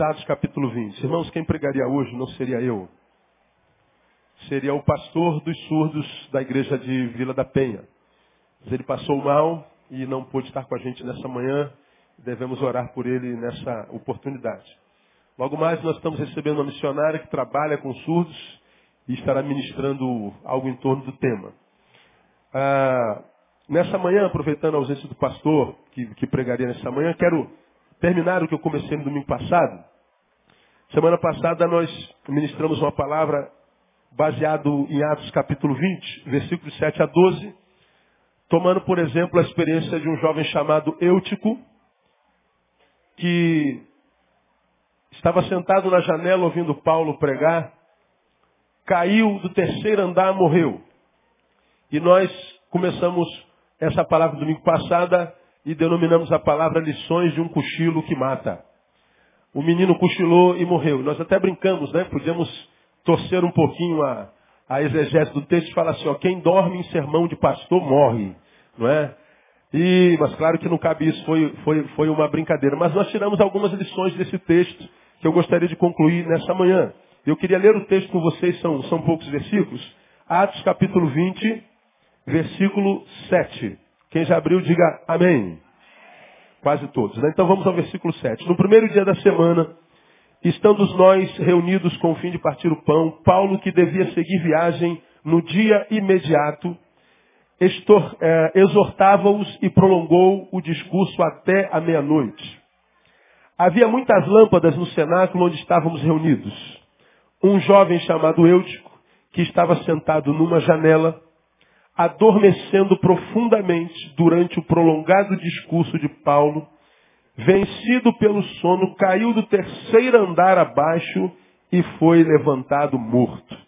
Atos capítulo 20. Irmãos, quem pregaria hoje não seria eu. Seria o pastor dos surdos da igreja de Vila da Penha. Mas ele passou mal e não pôde estar com a gente nessa manhã. Devemos orar por ele nessa oportunidade. Logo mais, nós estamos recebendo uma missionária que trabalha com surdos e estará ministrando algo em torno do tema. Ah, nessa manhã, aproveitando a ausência do pastor que, que pregaria nessa manhã, quero terminar o que eu comecei no domingo passado. Semana passada nós ministramos uma palavra baseado em Atos capítulo 20, versículos 7 a 12, tomando por exemplo a experiência de um jovem chamado Eutico, que estava sentado na janela ouvindo Paulo pregar, caiu do terceiro andar, morreu. E nós começamos essa palavra domingo passada e denominamos a palavra lições de um cochilo que mata. O menino cochilou e morreu. Nós até brincamos, né? Podíamos torcer um pouquinho a, a exegese do texto e falar assim, ó, quem dorme em sermão de pastor morre, não é? E, mas claro que não cabe isso, foi, foi, foi uma brincadeira. Mas nós tiramos algumas lições desse texto que eu gostaria de concluir nessa manhã. Eu queria ler o texto com vocês, são, são poucos versículos. Atos capítulo 20, versículo 7. Quem já abriu, diga amém. Quase todos. Né? Então vamos ao versículo 7. No primeiro dia da semana, estando nós reunidos com o fim de partir o pão, Paulo, que devia seguir viagem no dia imediato, é, exortava-os e prolongou o discurso até a meia-noite. Havia muitas lâmpadas no cenáculo onde estávamos reunidos. Um jovem chamado Eutico, que estava sentado numa janela, adormecendo profundamente durante o prolongado discurso de Paulo, vencido pelo sono, caiu do terceiro andar abaixo e foi levantado morto.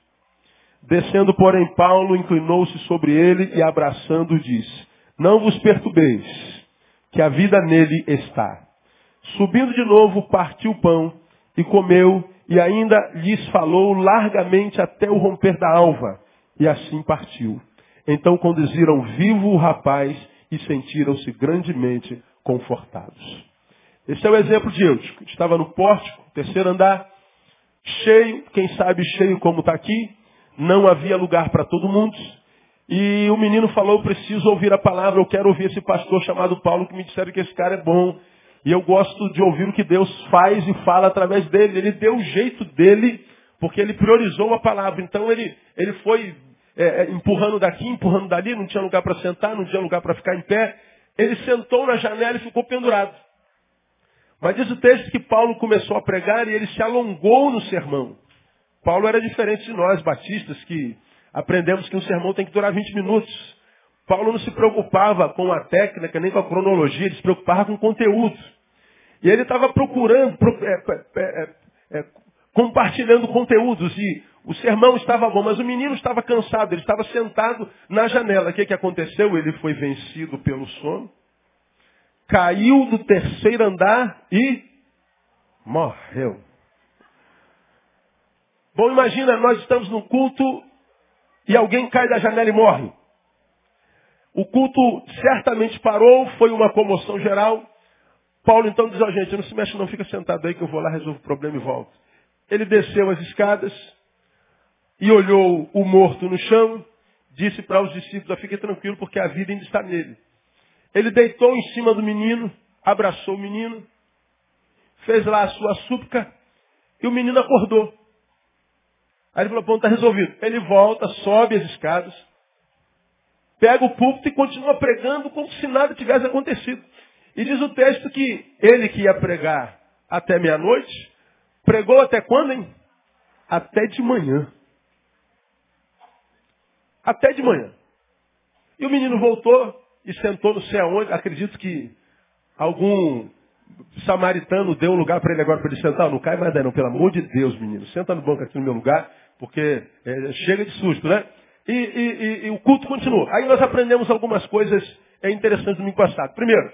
Descendo, porém, Paulo inclinou-se sobre ele e, abraçando, disse: Não vos perturbeis, que a vida nele está. Subindo de novo, partiu o pão e comeu, e ainda lhes falou largamente até o romper da alva, e assim partiu. Então conduziram vivo o rapaz e sentiram-se grandemente confortados. Esse é o exemplo de Eutico. Estava no pórtico, terceiro andar, cheio, quem sabe cheio como está aqui, não havia lugar para todo mundo. E o menino falou, preciso ouvir a palavra, eu quero ouvir esse pastor chamado Paulo que me disseram que esse cara é bom. E eu gosto de ouvir o que Deus faz e fala através dele. Ele deu o jeito dele, porque ele priorizou a palavra. Então ele, ele foi é, é, empurrando daqui, empurrando dali, não tinha lugar para sentar, não tinha lugar para ficar em pé. Ele sentou na janela e ficou pendurado. Mas diz o texto que Paulo começou a pregar e ele se alongou no sermão. Paulo era diferente de nós, batistas, que aprendemos que um sermão tem que durar 20 minutos. Paulo não se preocupava com a técnica nem com a cronologia, ele se preocupava com o conteúdo. E ele estava procurando, é, é, é, compartilhando conteúdos. E o sermão estava bom, mas o menino estava cansado, ele estava sentado na janela. O que, que aconteceu? Ele foi vencido pelo sono, caiu do terceiro andar e morreu. Bom, imagina, nós estamos no culto e alguém cai da janela e morre. O culto certamente parou, foi uma comoção geral. Paulo então diz, oh, gente, não se mexe não, fica sentado aí que eu vou lá, resolvo o problema e volto. Ele desceu as escadas, e olhou o morto no chão, disse para os discípulos, fique tranquilo porque a vida ainda está nele. Ele deitou em cima do menino, abraçou o menino, fez lá a sua súplica e o menino acordou. Aí ele falou, pronto, está resolvido. Ele volta, sobe as escadas, pega o púlpito e continua pregando como se nada tivesse acontecido. E diz o texto que ele que ia pregar até meia-noite, pregou até quando, hein? Até de manhã. Até de manhã. E o menino voltou e sentou no céu onde, acredito que algum samaritano deu um lugar para ele agora para ele sentar. Não cai mais daí não, pelo amor de Deus, menino. Senta no banco aqui no meu lugar, porque é, chega de susto, né? E, e, e, e, o culto continua. Aí nós aprendemos algumas coisas é, interessantes domingo passado. Primeiro,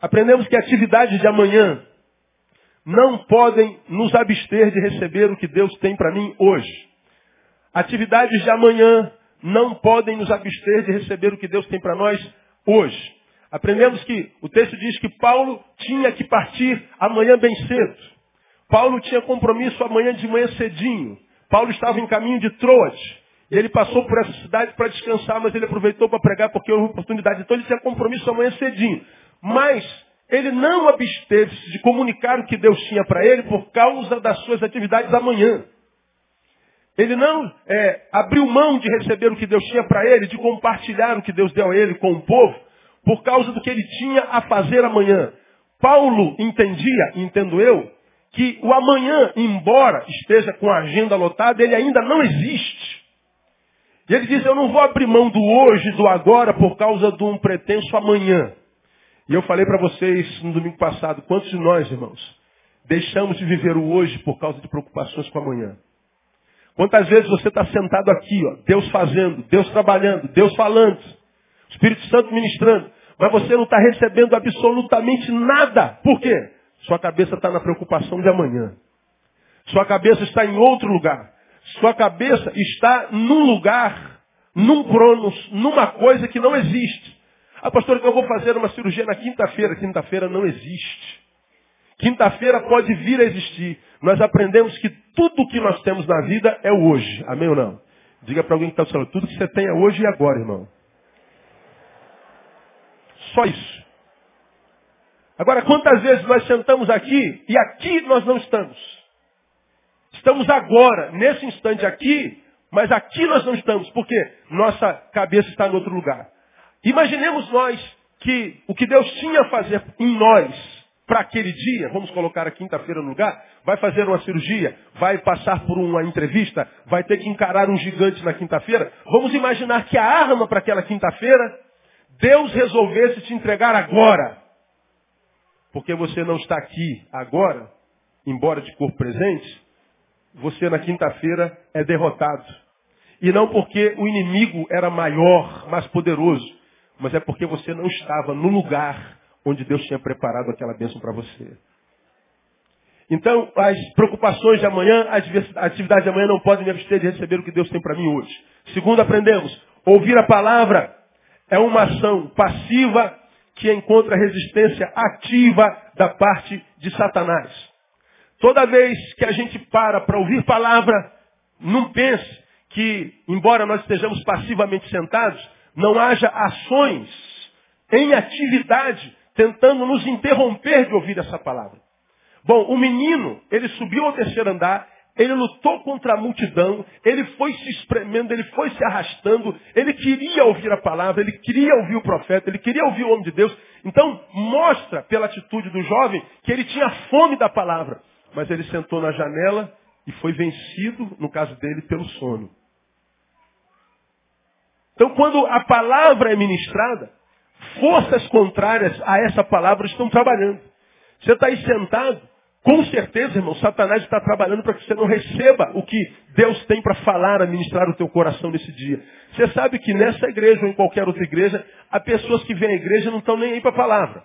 aprendemos que atividades de amanhã não podem nos abster de receber o que Deus tem para mim hoje. Atividades de amanhã não podem nos abster de receber o que Deus tem para nós hoje. Aprendemos que o texto diz que Paulo tinha que partir amanhã bem cedo. Paulo tinha compromisso amanhã de manhã cedinho. Paulo estava em caminho de Troas. E ele passou por essa cidade para descansar, mas ele aproveitou para pregar porque houve oportunidade. Então ele tinha compromisso amanhã cedinho. Mas ele não absteve-se de comunicar o que Deus tinha para ele por causa das suas atividades amanhã. Ele não é, abriu mão de receber o que Deus tinha para ele, de compartilhar o que Deus deu a ele com o povo, por causa do que ele tinha a fazer amanhã. Paulo entendia, entendo eu, que o amanhã, embora esteja com a agenda lotada, ele ainda não existe. E ele diz, eu não vou abrir mão do hoje, do agora, por causa de um pretenso amanhã. E eu falei para vocês no domingo passado, quantos de nós, irmãos, deixamos de viver o hoje por causa de preocupações com amanhã? Quantas vezes você está sentado aqui, ó, Deus fazendo, Deus trabalhando, Deus falando, Espírito Santo ministrando, mas você não está recebendo absolutamente nada. Por quê? Sua cabeça está na preocupação de amanhã. Sua cabeça está em outro lugar. Sua cabeça está num lugar, num cronos, numa coisa que não existe. Ah, pastor, que eu vou fazer uma cirurgia na quinta-feira. Quinta-feira não existe. Quinta-feira pode vir a existir. Nós aprendemos que tudo que nós temos na vida é o hoje. Amém ou não? Diga para alguém que está do seu tudo que você tem é hoje e agora, irmão. Só isso. Agora, quantas vezes nós sentamos aqui e aqui nós não estamos? Estamos agora, nesse instante aqui, mas aqui nós não estamos, porque nossa cabeça está em outro lugar. Imaginemos nós que o que Deus tinha a fazer em nós para aquele dia, vamos colocar a quinta-feira no lugar, vai fazer uma cirurgia, vai passar por uma entrevista, vai ter que encarar um gigante na quinta-feira. Vamos imaginar que a arma para aquela quinta-feira, Deus resolvesse te entregar agora. Porque você não está aqui agora, embora de corpo presente, você na quinta-feira é derrotado. E não porque o inimigo era maior, mais poderoso, mas é porque você não estava no lugar onde Deus tinha preparado aquela bênção para você. Então, as preocupações de amanhã, as atividades de amanhã não podem me abster de receber o que Deus tem para mim hoje. Segundo, aprendemos, ouvir a palavra é uma ação passiva que encontra resistência ativa da parte de Satanás. Toda vez que a gente para para ouvir palavra, não pense que, embora nós estejamos passivamente sentados, não haja ações em atividade tentando nos interromper de ouvir essa palavra. Bom, o menino, ele subiu ao terceiro andar, ele lutou contra a multidão, ele foi se espremendo, ele foi se arrastando, ele queria ouvir a palavra, ele queria ouvir o profeta, ele queria ouvir o homem de Deus. Então, mostra pela atitude do jovem que ele tinha fome da palavra. Mas ele sentou na janela e foi vencido, no caso dele, pelo sono. Então, quando a palavra é ministrada, forças contrárias a essa palavra estão trabalhando. Você está aí sentado, com certeza, irmão, Satanás está trabalhando para que você não receba o que Deus tem para falar, administrar o teu coração nesse dia. Você sabe que nessa igreja ou em qualquer outra igreja, há pessoas que vêm à igreja e não estão nem aí para a palavra.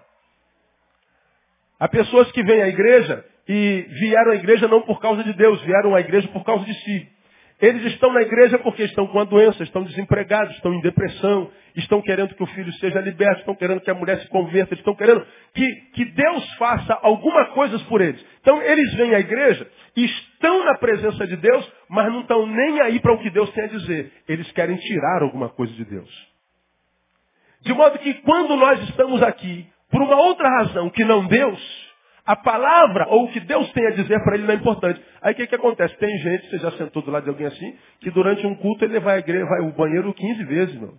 Há pessoas que vêm à igreja e vieram à igreja não por causa de Deus, vieram à igreja por causa de si. Eles estão na igreja porque estão com a doença, estão desempregados, estão em depressão, estão querendo que o filho seja liberto, estão querendo que a mulher se converta, estão querendo que, que Deus faça alguma coisa por eles. Então eles vêm à igreja, estão na presença de Deus, mas não estão nem aí para o que Deus tem a dizer. Eles querem tirar alguma coisa de Deus. De modo que quando nós estamos aqui, por uma outra razão que não Deus, a palavra ou o que Deus tem a dizer para ele não é importante. Aí o que, que acontece? Tem gente, você já sentou do lado de alguém assim, que durante um culto ele vai à igreja, vai ao banheiro 15 vezes, meu.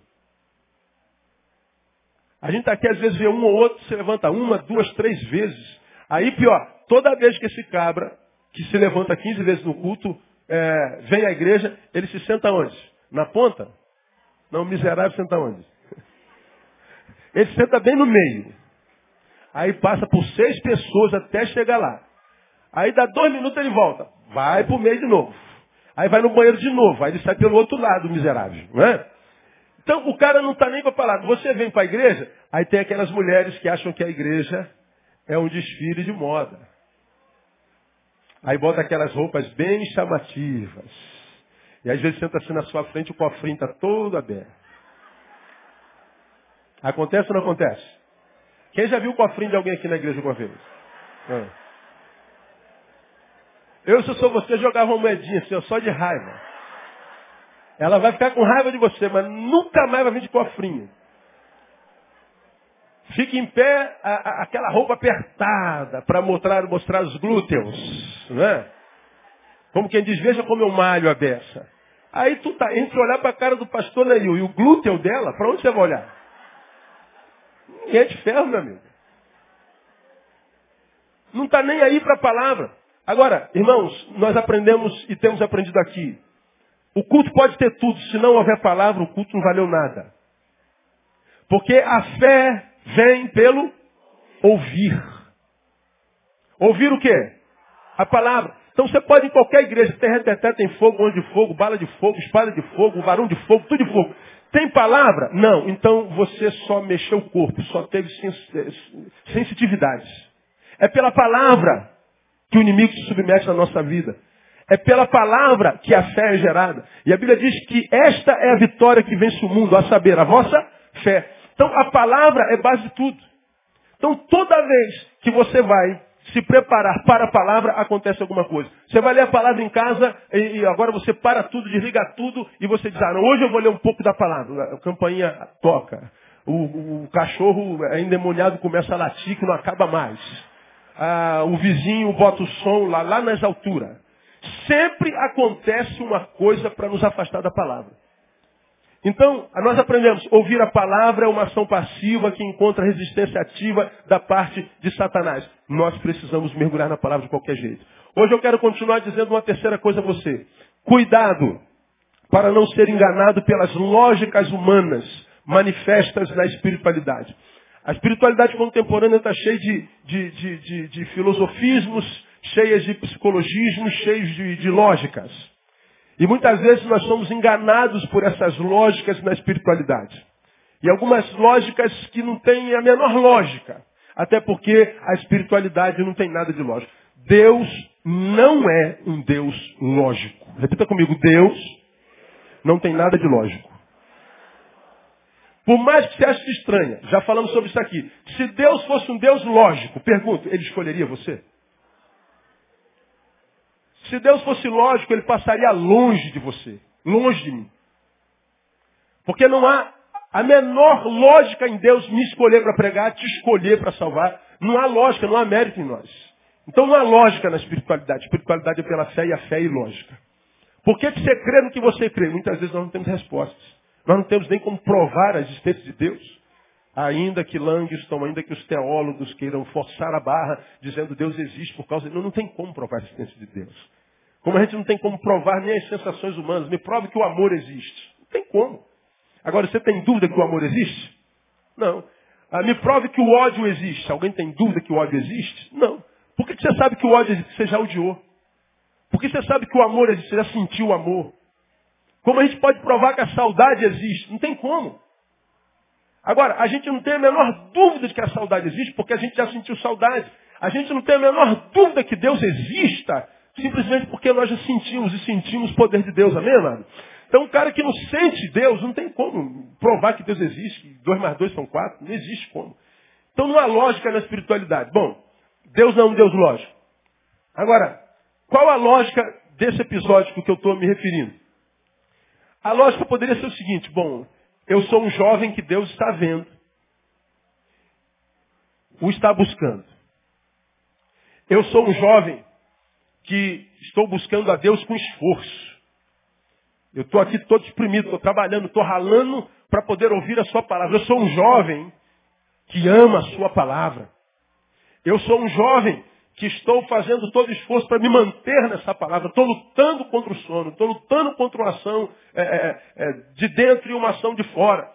A gente aqui às vezes vê um ou outro, se levanta uma, duas, três vezes. Aí pior, toda vez que esse cabra, que se levanta 15 vezes no culto, é, vem à igreja, ele se senta onde? Na ponta? Não, miserável senta onde? Ele senta bem no meio. Aí passa por seis pessoas até chegar lá. Aí dá dois minutos ele volta. Vai pro meio de novo. Aí vai no banheiro de novo. Aí ele sai pelo outro lado, miserável. Não é? Então o cara não está nem para falar. Você vem para a igreja, aí tem aquelas mulheres que acham que a igreja é um desfile de moda. Aí bota aquelas roupas bem chamativas. E às vezes senta assim na sua frente, o cofrinho está todo aberto. Acontece ou não acontece? Quem já viu o cofrinho de alguém aqui na igreja alguma vez? É. Eu, se eu sou você, jogava uma moedinha assim, só de raiva. Ela vai ficar com raiva de você, mas nunca mais vai vir de cofrinho. Fica em pé a, a, aquela roupa apertada para mostrar, mostrar os glúteos. Né? Como quem diz, veja como eu malho a beça. Aí tu tá entre olhar para a cara do pastor Neil e o glúteo dela, para onde você vai olhar? Ninguém é de ferro, meu amigo. Não está nem aí para a palavra. Agora, irmãos, nós aprendemos e temos aprendido aqui. O culto pode ter tudo, se não houver palavra, o culto não valeu nada. Porque a fé vem pelo ouvir. Ouvir o quê? A palavra. Então você pode em qualquer igreja, tem reteté, tem fogo, onde de fogo, bala de fogo, espada de fogo, varão de fogo, tudo de fogo. Tem palavra? Não. Então você só mexeu o corpo, só teve sensitividades. É pela palavra que o inimigo se submete na nossa vida. É pela palavra que a fé é gerada. E a Bíblia diz que esta é a vitória que vence o mundo, a saber, a vossa fé. Então a palavra é base de tudo. Então toda vez que você vai se preparar para a palavra, acontece alguma coisa. Você vai ler a palavra em casa e agora você para tudo, desliga tudo e você diz, ah, não, hoje eu vou ler um pouco da palavra. A campainha toca. O, o cachorro endemoniado começa a latir que não acaba mais. Ah, o vizinho bota o som lá, lá nas alturas. Sempre acontece uma coisa para nos afastar da palavra. Então, nós aprendemos, ouvir a palavra é uma ação passiva que encontra resistência ativa da parte de Satanás. Nós precisamos mergulhar na palavra de qualquer jeito. Hoje eu quero continuar dizendo uma terceira coisa a você. Cuidado para não ser enganado pelas lógicas humanas manifestas na espiritualidade. A espiritualidade contemporânea está cheia de, de, de, de, filosofismos, cheia de psicologismos, cheios de lógicas. E muitas vezes nós somos enganados por essas lógicas na espiritualidade. E algumas lógicas que não têm a menor lógica. Até porque a espiritualidade não tem nada de lógico. Deus não é um Deus lógico. Repita comigo, Deus não tem nada de lógico. Por mais que você ache estranha, já falamos sobre isso aqui. Se Deus fosse um Deus lógico, pergunto, ele escolheria você? Se Deus fosse lógico, ele passaria longe de você, longe de mim. Porque não há a menor lógica em Deus me escolher para pregar, te escolher para salvar. Não há lógica, não há mérito em nós. Então não há lógica na espiritualidade. espiritualidade é pela fé e a fé é ilógica. Por que, você crê no que você crê? Muitas vezes nós não temos respostas. Nós não temos nem como provar a existência de Deus. Ainda que Langston, ainda que os teólogos queiram forçar a barra, dizendo Deus existe por causa de... Não, não tem como provar a existência de Deus. Como a gente não tem como provar nem as sensações humanas. Me prove que o amor existe. Não tem como. Agora, você tem dúvida que o amor existe? Não. Ah, me prove que o ódio existe. Alguém tem dúvida que o ódio existe? Não. Por que você sabe que o ódio existe? Você já odiou. Por que você sabe que o amor existe? Você já sentiu o amor. Como a gente pode provar que a saudade existe? Não tem como. Agora, a gente não tem a menor dúvida de que a saudade existe, porque a gente já sentiu saudade. A gente não tem a menor dúvida que Deus exista, simplesmente porque nós já sentimos e sentimos o poder de Deus, amém, amado? Então, um cara que não sente Deus, não tem como provar que Deus existe, que dois mais dois são quatro, não existe como. Então, não há lógica na espiritualidade. Bom, Deus não é um Deus lógico. Agora, qual a lógica desse episódio que eu estou me referindo? A lógica poderia ser o seguinte, bom, eu sou um jovem que Deus está vendo. O está buscando. Eu sou um jovem que estou buscando a Deus com esforço. Eu estou aqui todo exprimido, estou trabalhando, estou ralando para poder ouvir a sua palavra. Eu sou um jovem que ama a sua palavra. Eu sou um jovem que estou fazendo todo esforço para me manter nessa palavra. Estou lutando contra o sono, estou lutando contra uma ação é, é, é, de dentro e uma ação de fora.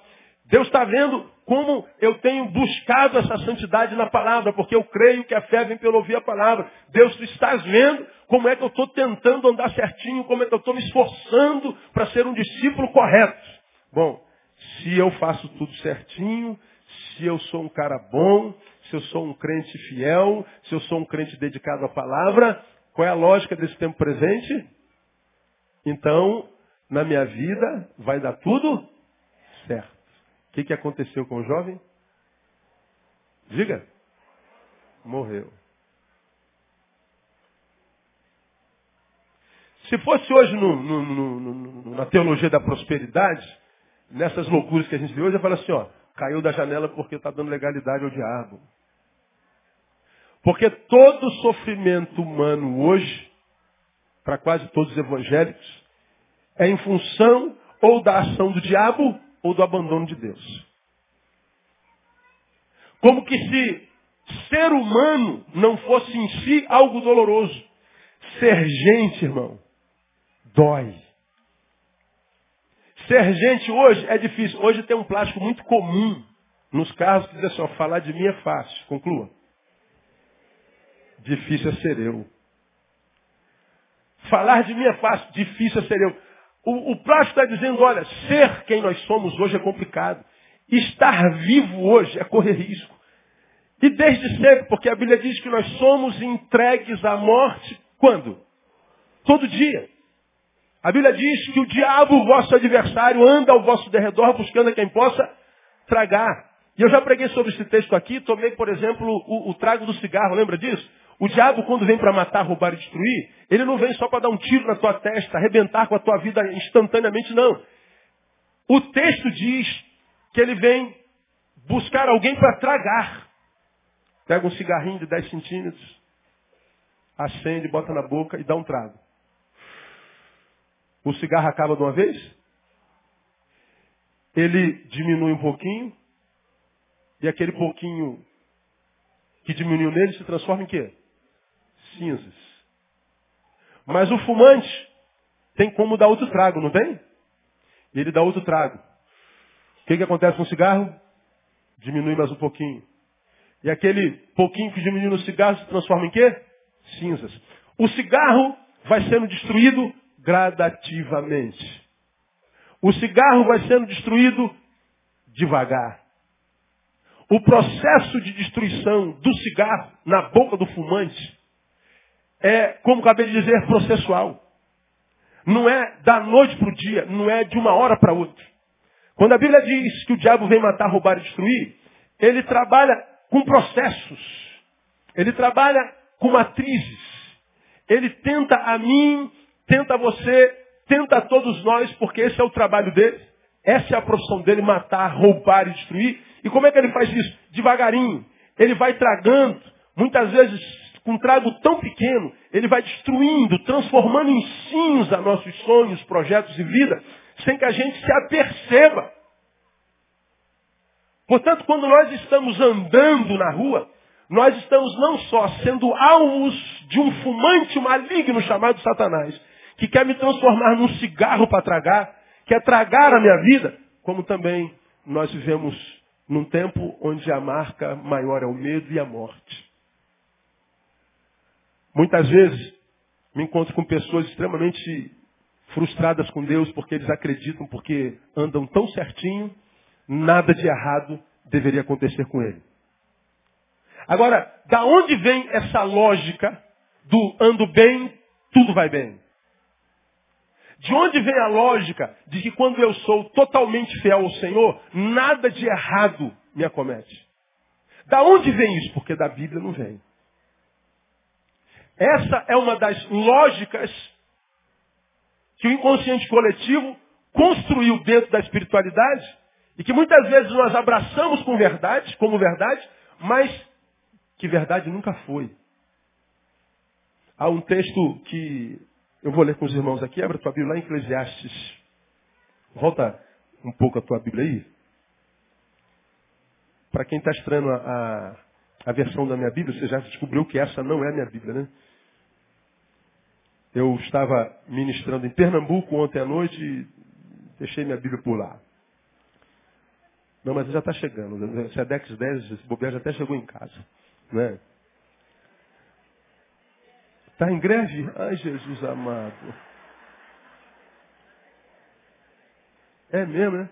Deus está vendo como eu tenho buscado essa santidade na palavra, porque eu creio que a fé vem pelo ouvir a palavra. Deus, tu estás vendo como é que eu estou tentando andar certinho, como é que eu estou me esforçando para ser um discípulo correto. Bom, se eu faço tudo certinho, se eu sou um cara bom, se eu sou um crente fiel, se eu sou um crente dedicado à palavra, qual é a lógica desse tempo presente? Então, na minha vida, vai dar tudo certo. O que, que aconteceu com o jovem? Diga. Morreu. Se fosse hoje no, no, no, na teologia da prosperidade, nessas loucuras que a gente vê hoje, eu falo assim, ó, caiu da janela porque está dando legalidade ao diabo. Porque todo sofrimento humano hoje, para quase todos os evangélicos, é em função ou da ação do diabo ou do abandono de Deus. Como que se ser humano não fosse em si algo doloroso. Ser gente, irmão, dói. Ser gente hoje é difícil. Hoje tem um plástico muito comum nos carros que diz assim, ó, falar de mim é fácil. Conclua. Difícil é ser eu. Falar de mim é fácil, difícil é ser eu. O, o plástico está dizendo, olha, ser quem nós somos hoje é complicado. Estar vivo hoje é correr risco. E desde sempre, porque a Bíblia diz que nós somos entregues à morte quando? Todo dia. A Bíblia diz que o diabo, vosso adversário, anda ao vosso derredor buscando a quem possa tragar. E eu já preguei sobre esse texto aqui, tomei, por exemplo, o, o trago do cigarro, lembra disso? O diabo, quando vem para matar, roubar e destruir, ele não vem só para dar um tiro na tua testa, arrebentar com a tua vida instantaneamente, não. O texto diz que ele vem buscar alguém para tragar. Pega um cigarrinho de 10 centímetros, acende, bota na boca e dá um trago. O cigarro acaba de uma vez? Ele diminui um pouquinho, e aquele pouquinho que diminuiu nele se transforma em quê? cinzas. Mas o fumante tem como dar outro trago, não tem? Ele dá outro trago. O que, que acontece com o cigarro? Diminui mais um pouquinho. E aquele pouquinho que diminui no cigarro se transforma em quê? Cinzas. O cigarro vai sendo destruído gradativamente. O cigarro vai sendo destruído devagar. O processo de destruição do cigarro na boca do fumante é, como acabei de dizer, processual. Não é da noite para o dia, não é de uma hora para outra. Quando a Bíblia diz que o diabo vem matar, roubar e destruir, ele trabalha com processos. Ele trabalha com matrizes. Ele tenta a mim, tenta você, tenta todos nós, porque esse é o trabalho dele. Essa é a profissão dele, matar, roubar e destruir. E como é que ele faz isso? Devagarinho. Ele vai tragando, muitas vezes com um trago tão pequeno, ele vai destruindo, transformando em cinza nossos sonhos, projetos e vida, sem que a gente se aperceba. Portanto, quando nós estamos andando na rua, nós estamos não só sendo alvos de um fumante maligno chamado Satanás, que quer me transformar num cigarro para tragar, quer tragar a minha vida, como também nós vivemos num tempo onde a marca maior é o medo e a morte. Muitas vezes me encontro com pessoas extremamente frustradas com Deus porque eles acreditam, porque andam tão certinho, nada de errado deveria acontecer com ele. Agora, da onde vem essa lógica do ando bem, tudo vai bem? De onde vem a lógica de que quando eu sou totalmente fiel ao Senhor, nada de errado me acomete? Da onde vem isso? Porque da Bíblia não vem. Essa é uma das lógicas que o inconsciente coletivo construiu dentro da espiritualidade e que muitas vezes nós abraçamos com verdade, como verdade, mas que verdade nunca foi. Há um texto que eu vou ler com os irmãos aqui, abre a tua Bíblia lá em Eclesiastes. Volta um pouco a tua Bíblia aí. Para quem está estranhando a, a, a, versão da minha Bíblia, você já descobriu que essa não é a minha Bíblia, né? Eu estava ministrando em Pernambuco ontem à noite e deixei minha Bíblia por lá. Não, mas já está chegando. Sedex 10, esse bobear já até chegou em casa. Né? Está em greve? Ai, Jesus amado. É mesmo, né?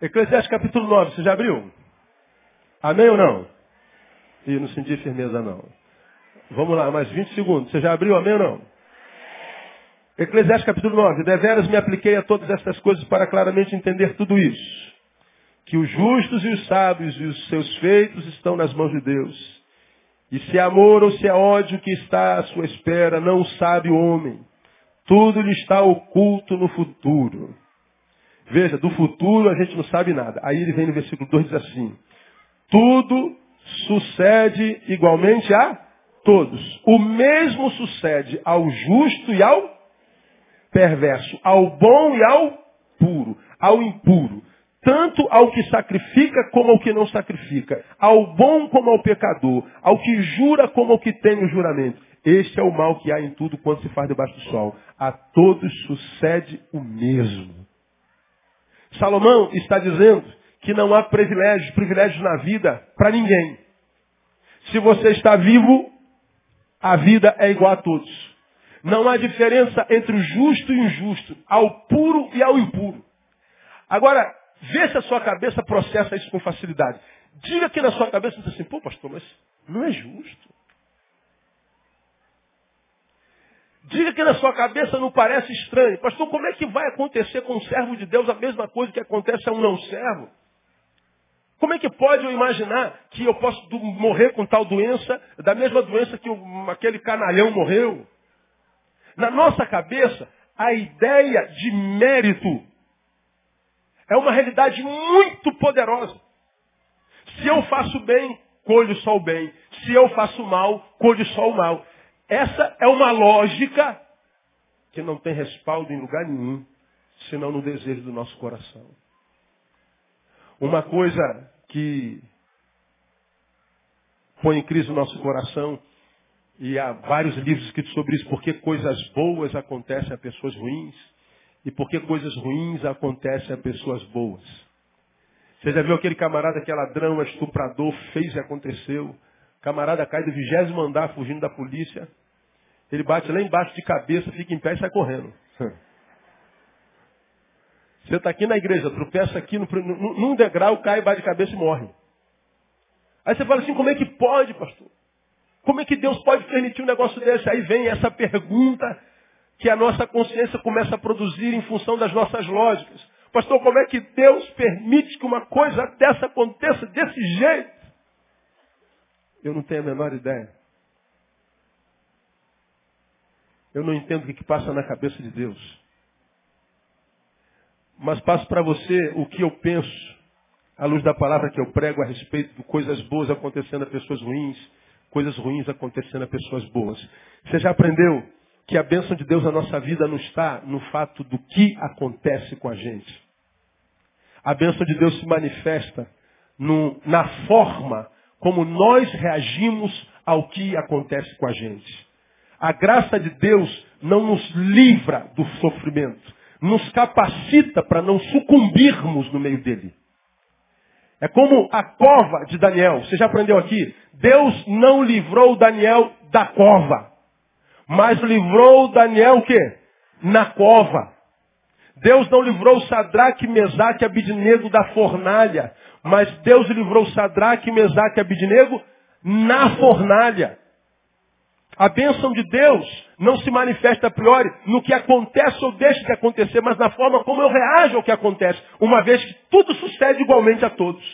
Eclesiastes capítulo 9, você já abriu? Amém ou não? E não senti firmeza não. Vamos lá, mais 20 segundos. Você já abriu, amém ou não? Eclesiastes capítulo 9. Deveras me apliquei a todas estas coisas para claramente entender tudo isso. que os justos e os sábios e os seus feitos estão nas mãos de Deus. E se é amor ou se é ódio que está à sua espera, não sabe o homem. Tudo lhe está oculto no futuro. Veja, do futuro a gente não sabe nada. Aí ele vem no versículo 2 e diz assim: Tudo sucede igualmente a todos. O mesmo sucede ao justo e ao perverso, ao bom e ao puro, ao impuro tanto ao que sacrifica como ao que não sacrifica, ao bom como ao pecador, ao que jura como ao que tem o juramento. Este é o mal que há em tudo quanto se faz debaixo do sol. A todos sucede o mesmo. Salomão está dizendo que não há privilégios, privilégios na vida para ninguém. Se você está vivo, a vida é igual a todos. Não há diferença entre o justo e o injusto, ao puro e ao impuro. Agora, Vê se a sua cabeça processa isso com facilidade. Diga que na sua cabeça diz assim, pô pastor, mas não é justo. Diga que na sua cabeça não parece estranho. Pastor, como é que vai acontecer com um servo de Deus a mesma coisa que acontece a um não servo? Como é que pode eu imaginar que eu posso morrer com tal doença, da mesma doença que aquele canalhão morreu? Na nossa cabeça, a ideia de mérito é uma realidade muito poderosa. Se eu faço bem, colho só o bem. Se eu faço mal, colho só o mal. Essa é uma lógica que não tem respaldo em lugar nenhum, senão no desejo do nosso coração. Uma coisa que põe em crise o nosso coração, e há vários livros escritos sobre isso, porque coisas boas acontecem a pessoas ruins, e porque coisas ruins acontecem a pessoas boas. Você já viu aquele camarada que é ladrão, é estuprador, fez e aconteceu. Camarada cai do vigésimo andar fugindo da polícia. Ele bate lá embaixo de cabeça, fica em pé e sai correndo. Você está aqui na igreja, tropeça aqui no, num degrau, cai, bate de cabeça e morre. Aí você fala assim, como é que pode, pastor? Como é que Deus pode permitir um negócio desse? Aí vem essa pergunta que a nossa consciência começa a produzir em função das nossas lógicas. Pastor, como é que Deus permite que uma coisa dessa aconteça desse jeito? Eu não tenho a menor ideia. Eu não entendo o que, passa na cabeça de Deus. Mas passo para você o que eu penso, à luz da palavra que eu prego a respeito de coisas boas acontecendo a pessoas ruins, coisas ruins acontecendo a pessoas boas. Você já aprendeu que a bênção de Deus na nossa vida não está no fato do que acontece com a gente. A bênção de Deus se manifesta no, na forma como nós reagimos ao que acontece com a gente. A graça de Deus não nos livra do sofrimento, nos capacita para não sucumbirmos no meio dele. É como a cova de Daniel. Você já aprendeu aqui? Deus não livrou Daniel da cova. Mas livrou Daniel o quê? Na cova. Deus não livrou Sadraque, Mesaque e Abidnego da fornalha. Mas Deus livrou Sadraque, Mesaque e Abidnego na fornalha. A bênção de Deus não se manifesta a priori no que acontece ou deixa de acontecer, mas na forma como eu reajo ao que acontece, uma vez que tudo sucede igualmente a todos.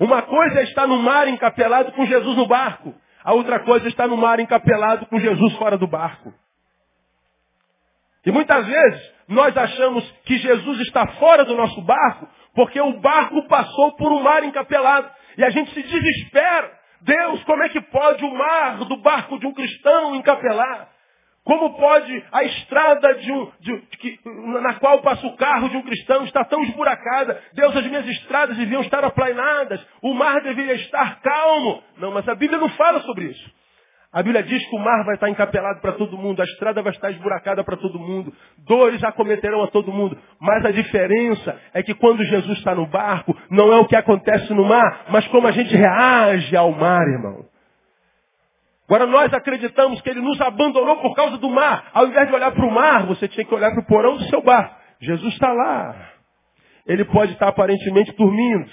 Uma coisa é estar no mar encapelado com Jesus no barco. A outra coisa está no mar encapelado com Jesus fora do barco. E muitas vezes nós achamos que Jesus está fora do nosso barco porque o barco passou por um mar encapelado. E a gente se desespera. Deus, como é que pode o mar do barco de um cristão encapelar? Como pode a estrada de um, de, na qual passa o carro de um cristão estar tão esburacada? Deus, as minhas estradas deviam estar aplainadas. O mar deveria estar calmo. Não, mas a Bíblia não fala sobre isso. A Bíblia diz que o mar vai estar encapelado para todo mundo, a estrada vai estar esburacada para todo mundo, dores acometerão a todo mundo. Mas a diferença é que quando Jesus está no barco, não é o que acontece no mar, mas como a gente reage ao mar, irmão. Agora nós acreditamos que ele nos abandonou por causa do mar. Ao invés de olhar para o mar, você tinha que olhar para o porão do seu barco. Jesus está lá. Ele pode estar aparentemente dormindo.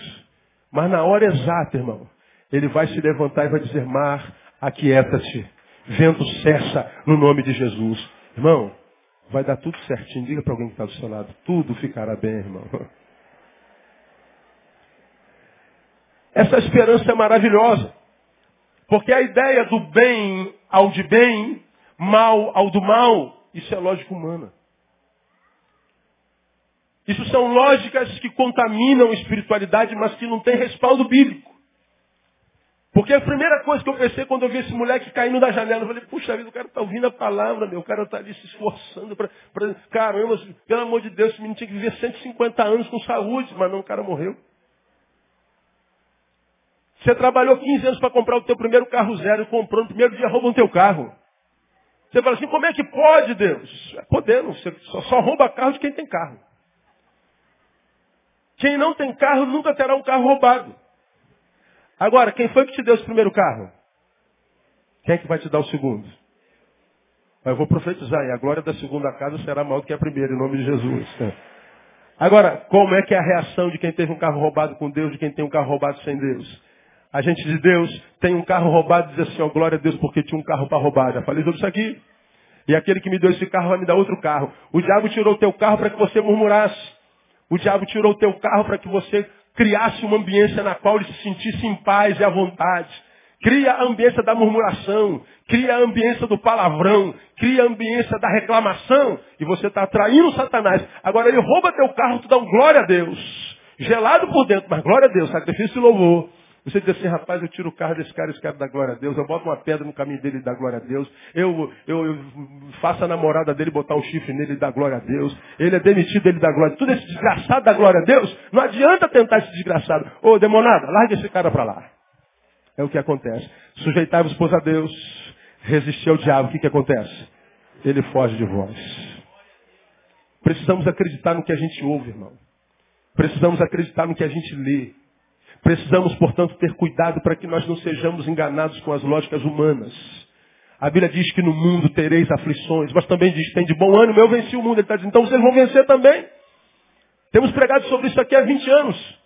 Mas na hora exata, irmão, ele vai se levantar e vai dizer, mar, aquieta-te. Vento cessa no nome de Jesus. Irmão, vai dar tudo certinho. Diga para alguém que está do seu lado. Tudo ficará bem, irmão. Essa esperança é maravilhosa. Porque a ideia do bem ao de bem, mal ao do mal, isso é lógica humana. Isso são lógicas que contaminam a espiritualidade, mas que não têm respaldo bíblico. Porque a primeira coisa que eu pensei quando eu vi esse moleque caindo da janela, eu falei, puxa vida, o cara está ouvindo a palavra, meu, o cara está ali se esforçando para. Caramba, pelo amor de Deus, esse menino tinha que viver 150 anos com saúde, mas não, o cara morreu. Você trabalhou 15 anos para comprar o teu primeiro carro zero comprou no primeiro dia roubam o teu carro. Você fala assim, como é que pode, Deus? É podendo, você só, só rouba carro de quem tem carro. Quem não tem carro nunca terá um carro roubado. Agora, quem foi que te deu esse primeiro carro? Quem é que vai te dar o segundo? Eu vou profetizar, e a glória da segunda casa será maior do que a primeira, em nome de Jesus. Agora, como é que é a reação de quem teve um carro roubado com Deus, de quem tem um carro roubado sem Deus? A gente de Deus tem um carro roubado e diz assim, ó, glória a Deus, porque tinha um carro para roubar. Já falei sobre isso aqui. E aquele que me deu esse carro vai me dar outro carro. O diabo tirou o teu carro para que você murmurasse. O diabo tirou o teu carro para que você criasse uma ambiência na qual ele se sentisse em paz e à vontade. Cria a ambiência da murmuração, cria a ambiência do palavrão, cria a ambiência da reclamação, e você está atraindo Satanás. Agora ele rouba teu carro, tu dá um glória a Deus. Gelado por dentro, mas glória a Deus, sacrifício e louvor. Você diz assim, rapaz, eu tiro o carro desse cara, esse cara dá glória a Deus, eu boto uma pedra no caminho dele e dá glória a Deus, eu, eu, eu faço a namorada dele botar um chifre nele e dá glória a Deus, ele é demitido, ele dá glória. Tudo esse desgraçado dá glória a Deus, não adianta tentar esse desgraçado. Ô, demonada, larga esse cara para lá. É o que acontece. Sujeitai-vos, a Deus, resistir ao diabo, o que, que acontece? Ele foge de vós. Precisamos acreditar no que a gente ouve, irmão. Precisamos acreditar no que a gente lê. Precisamos, portanto, ter cuidado para que nós não sejamos enganados com as lógicas humanas. A Bíblia diz que no mundo tereis aflições, mas também diz, tem de bom ânimo, eu venci o mundo. Ele está dizendo, então vocês vão vencer também. Temos pregado sobre isso aqui há 20 anos.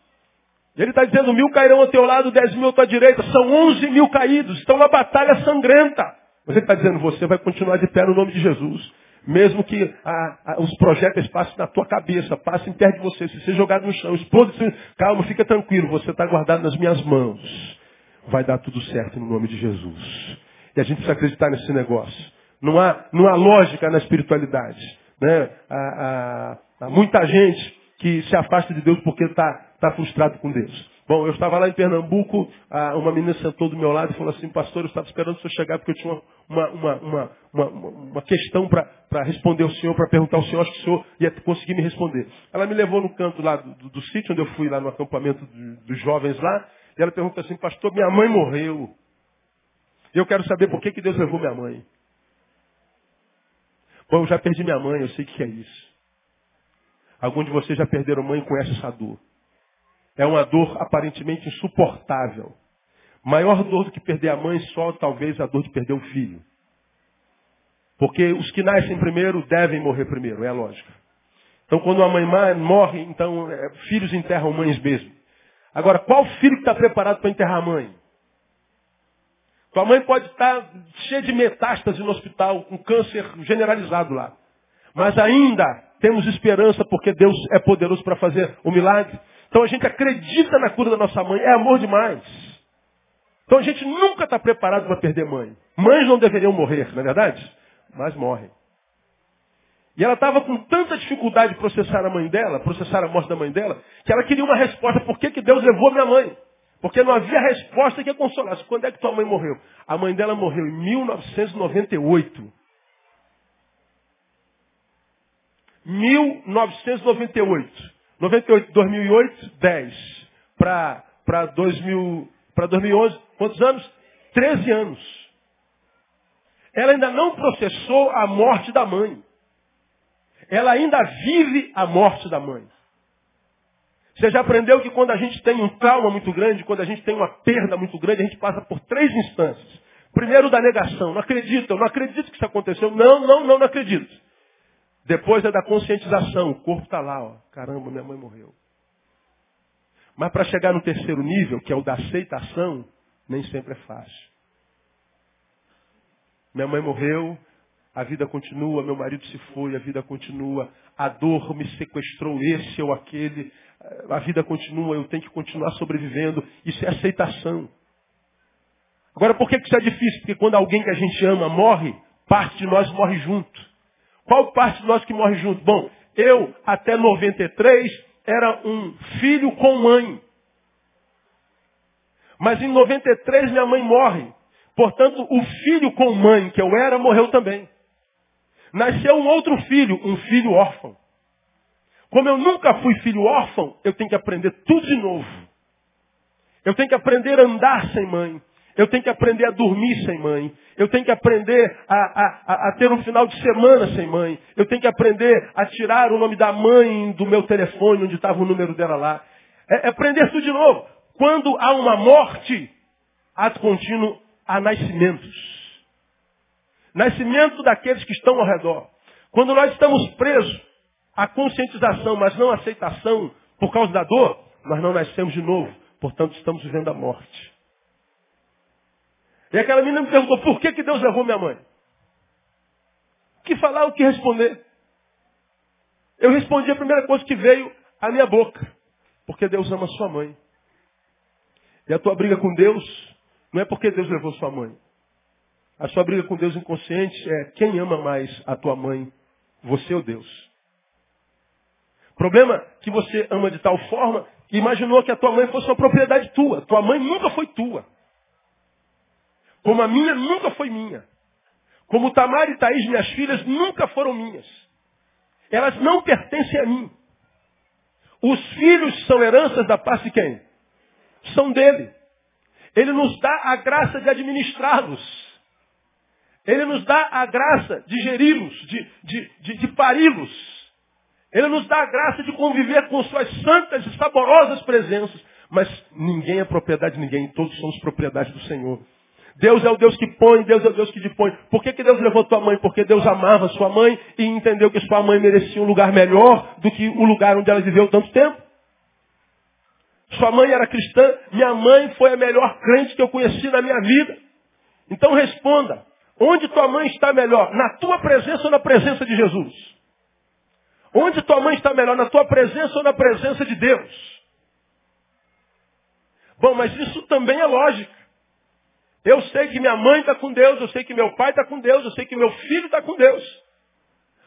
Ele está dizendo, mil cairão ao teu lado, dez mil à tua direita. São onze mil caídos, estão na batalha sangrenta. Mas ele está dizendo, você vai continuar de pé no nome de Jesus. Mesmo que a, a, os projéteis passem na tua cabeça, passem perto de você, se ser jogado no chão, explode, calma, fica tranquilo, você está guardado nas minhas mãos. Vai dar tudo certo no nome de Jesus. E a gente precisa acreditar nesse negócio. Não há, não há lógica na espiritualidade. Né? Há, há, há muita gente que se afasta de Deus porque está tá frustrado com Deus. Bom, eu estava lá em Pernambuco, uma menina sentou do meu lado e falou assim, pastor, eu estava esperando o senhor chegar porque eu tinha uma, uma, uma, uma, questão para responder ao senhor, para perguntar ao senhor, acho que o senhor ia conseguir me responder. Ela me levou no canto lá do, do, sítio onde eu fui lá no acampamento do, dos jovens lá, e ela perguntou assim, pastor, minha mãe morreu. Eu quero saber por que, que Deus levou minha mãe. Bom, eu já perdi minha mãe, eu sei o que é isso. Alguns de vocês já perderam mãe e conhecem essa dor. É uma dor aparentemente insuportável. Maior dor do que perder a mãe, só talvez a dor de perder o filho. Porque os que nascem primeiro devem morrer primeiro, é a lógica. Então quando a mãe morre, então é, filhos enterram mães mesmo. Agora, qual filho está preparado para enterrar a mãe? Tua mãe pode estar cheia de metástase no hospital, com câncer generalizado lá. Mas ainda temos esperança porque Deus é poderoso para fazer o milagre. Então a gente acredita na cura da nossa mãe. É amor demais. Então a gente nunca está preparado para perder mãe. Mães não deveriam morrer, não é verdade? Mas morrem. E ela estava com tanta dificuldade de processar a mãe dela, processar a morte da mãe dela, que ela queria uma resposta. Por que, que Deus levou minha mãe? Porque não havia resposta que a consolasse. Quando é que tua mãe morreu? A mãe dela morreu em 1998. 1998. 98, 2008, 10. Para 2011, quantos anos? 13 anos. Ela ainda não processou a morte da mãe. Ela ainda vive a morte da mãe. Você já aprendeu que quando a gente tem um trauma muito grande, quando a gente tem uma perda muito grande, a gente passa por três instâncias. Primeiro da negação. Não acredito, eu não acredito que isso aconteceu. Não, não, não, não acredito. Depois é da conscientização. O corpo está lá, ó. Caramba, minha mãe morreu. Mas para chegar no terceiro nível, que é o da aceitação, nem sempre é fácil. Minha mãe morreu, a vida continua, meu marido se foi, a vida continua, a dor me sequestrou, esse ou aquele, a vida continua, eu tenho que continuar sobrevivendo. Isso é aceitação. Agora, por que isso é difícil? Porque quando alguém que a gente ama morre, parte de nós morre junto. Qual parte de nós que morre junto? Bom, eu, até 93, era um filho com mãe. Mas em 93 minha mãe morre. Portanto, o filho com mãe que eu era morreu também. Nasceu um outro filho, um filho órfão. Como eu nunca fui filho órfão, eu tenho que aprender tudo de novo. Eu tenho que aprender a andar sem mãe. Eu tenho que aprender a dormir sem mãe. Eu tenho que aprender a, a, a, ter um final de semana sem mãe. Eu tenho que aprender a tirar o nome da mãe do meu telefone, onde estava o número dela lá. É, é aprender tudo de novo. Quando há uma morte, ato contínuo, há nascimentos. Nascimento daqueles que estão ao redor. Quando nós estamos presos à conscientização, mas não à aceitação por causa da dor, nós não nascemos de novo. Portanto, estamos vivendo a morte. E aquela menina me perguntou, por que, que Deus levou minha mãe? O que falar, o que responder? Eu respondi a primeira coisa que veio à minha boca. Porque Deus ama sua mãe. E a tua briga com Deus não é porque Deus levou sua mãe. A sua briga com Deus inconsciente é quem ama mais a tua mãe, você ou Deus. Problema que você ama de tal forma que imaginou que a tua mãe fosse uma propriedade tua. Tua mãe nunca foi tua. Como a minha nunca foi minha. Como Tamar e Thaís, minhas filhas, nunca foram minhas. Elas não pertencem a mim. Os filhos são heranças da parte de quem? São dele. Ele nos dá a graça de administrá-los. Ele nos dá a graça de geri-los, de, de, de, de pari-los. Ele nos dá a graça de conviver com suas santas e saborosas presenças. Mas ninguém é propriedade de ninguém, todos somos propriedade do Senhor. Deus é o Deus que põe, Deus é o Deus que dispõe. Por que, que Deus levou tua mãe? Porque Deus amava sua mãe e entendeu que sua mãe merecia um lugar melhor do que o lugar onde ela viveu tanto tempo. Sua mãe era cristã, minha mãe foi a melhor crente que eu conheci na minha vida. Então responda, onde tua mãe está melhor? Na tua presença ou na presença de Jesus? Onde tua mãe está melhor? Na tua presença ou na presença de Deus? Bom, mas isso também é lógica. Eu sei que minha mãe está com Deus, eu sei que meu pai está com Deus, eu sei que meu filho está com Deus.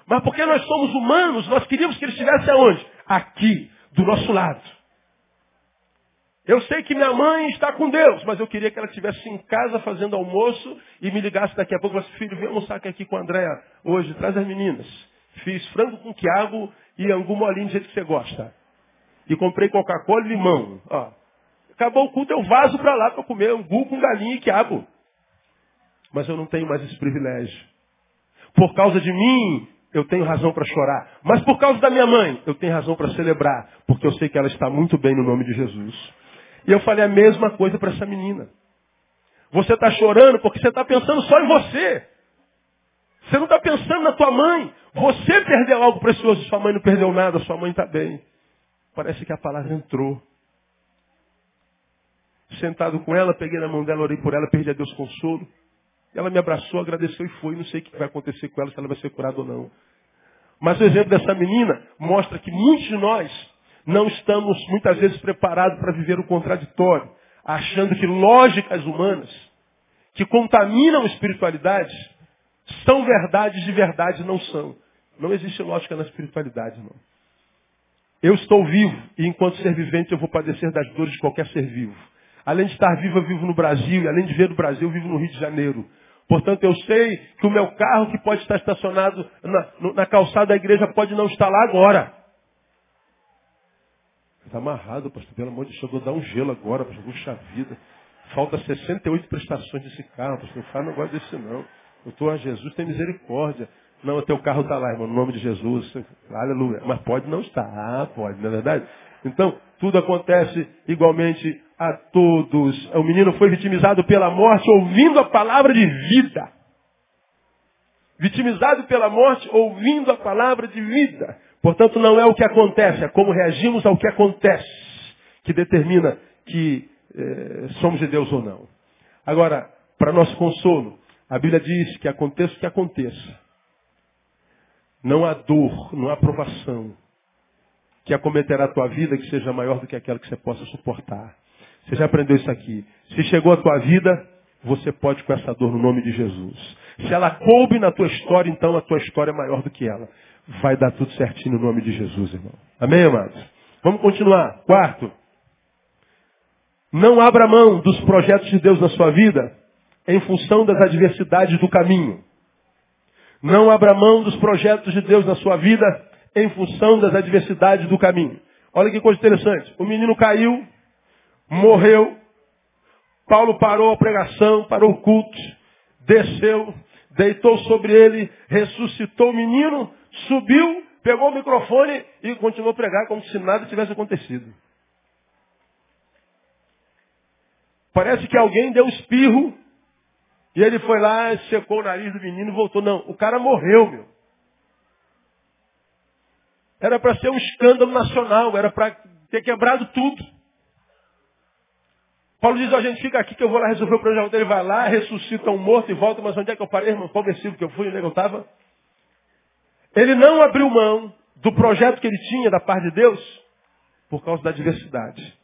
Mas porque nós somos humanos, nós queríamos que ele estivesse aonde? Aqui, do nosso lado. Eu sei que minha mãe está com Deus, mas eu queria que ela estivesse em casa fazendo almoço e me ligasse daqui a pouco e falasse, filho, vem almoçar aqui com a Andréa hoje, traz as meninas. Fiz frango com quiabo e angu molinho do jeito que você gosta. E comprei Coca-Cola e limão. Ó, Acabou o culto, eu vaso para lá para comer angu com galinha e quiabo. Mas eu não tenho mais esse privilégio. Por causa de mim, eu tenho razão para chorar. Mas por causa da minha mãe, eu tenho razão para celebrar. Porque eu sei que ela está muito bem no nome de Jesus. E eu falei a mesma coisa para essa menina. Você está chorando porque você está pensando só em você. Você não está pensando na tua mãe. Você perdeu algo precioso. Sua mãe não perdeu nada. Sua mãe está bem. Parece que a palavra entrou sentado com ela, peguei na mão dela, orei por ela, perdi a Deus consolo. Ela me abraçou, agradeceu e foi. Não sei o que vai acontecer com ela, se ela vai ser curada ou não. Mas o exemplo dessa menina mostra que muitos de nós não estamos muitas vezes preparados para viver o contraditório, achando que lógicas humanas que contaminam espiritualidade são verdades de verdade não são. Não existe lógica na espiritualidade, não. Eu estou vivo e enquanto ser vivente eu vou padecer das dores de qualquer ser vivo. Além de estar vivo, eu vivo no Brasil. E além de ver o Brasil, eu vivo no Rio de Janeiro. Portanto, eu sei que o meu carro que pode estar estacionado na, na calçada da igreja pode não estar lá agora. Está amarrado, pastor. Pelo amor de Deus, eu vou dar um gelo agora, pastor. Puxa vida. Falta 68 prestações desse carro, pastor. Não faz negócio desse não. Eu estou a Jesus, tem misericórdia. Não, o teu carro está lá, irmão, no nome de Jesus. Aleluia. Mas pode não estar. Ah, pode, não é verdade? Então, tudo acontece igualmente a todos. O menino foi vitimizado pela morte ouvindo a palavra de vida. Vitimizado pela morte ouvindo a palavra de vida. Portanto, não é o que acontece, é como reagimos ao que acontece que determina que eh, somos de Deus ou não. Agora, para nosso consolo, a Bíblia diz que aconteça o que aconteça. Não há dor, não há provação que acometerá a tua vida que seja maior do que aquela que você possa suportar. Você já aprendeu isso aqui. Se chegou a tua vida, você pode com essa dor no nome de Jesus. Se ela coube na tua história, então a tua história é maior do que ela. Vai dar tudo certinho no nome de Jesus, irmão. Amém, amados? Vamos continuar. Quarto. Não abra mão dos projetos de Deus na sua vida em função das adversidades do caminho. Não abra mão dos projetos de Deus na sua vida em função das adversidades do caminho. Olha que coisa interessante. O menino caiu, morreu. Paulo parou a pregação, parou o culto, desceu, deitou sobre ele, ressuscitou o menino, subiu, pegou o microfone e continuou a pregar como se nada tivesse acontecido. Parece que alguém deu um espirro e ele foi lá, secou o nariz do menino e voltou. Não, o cara morreu, meu. Era para ser um escândalo nacional, era para ter quebrado tudo. Paulo diz, a gente fica aqui que eu vou lá resolver o problema dele, vai lá, ressuscita um morto e volta, mas onde é que eu parei, irmão? Qual versículo que eu fui, onde é que eu estava? Ele não abriu mão do projeto que ele tinha da parte de Deus por causa da diversidade.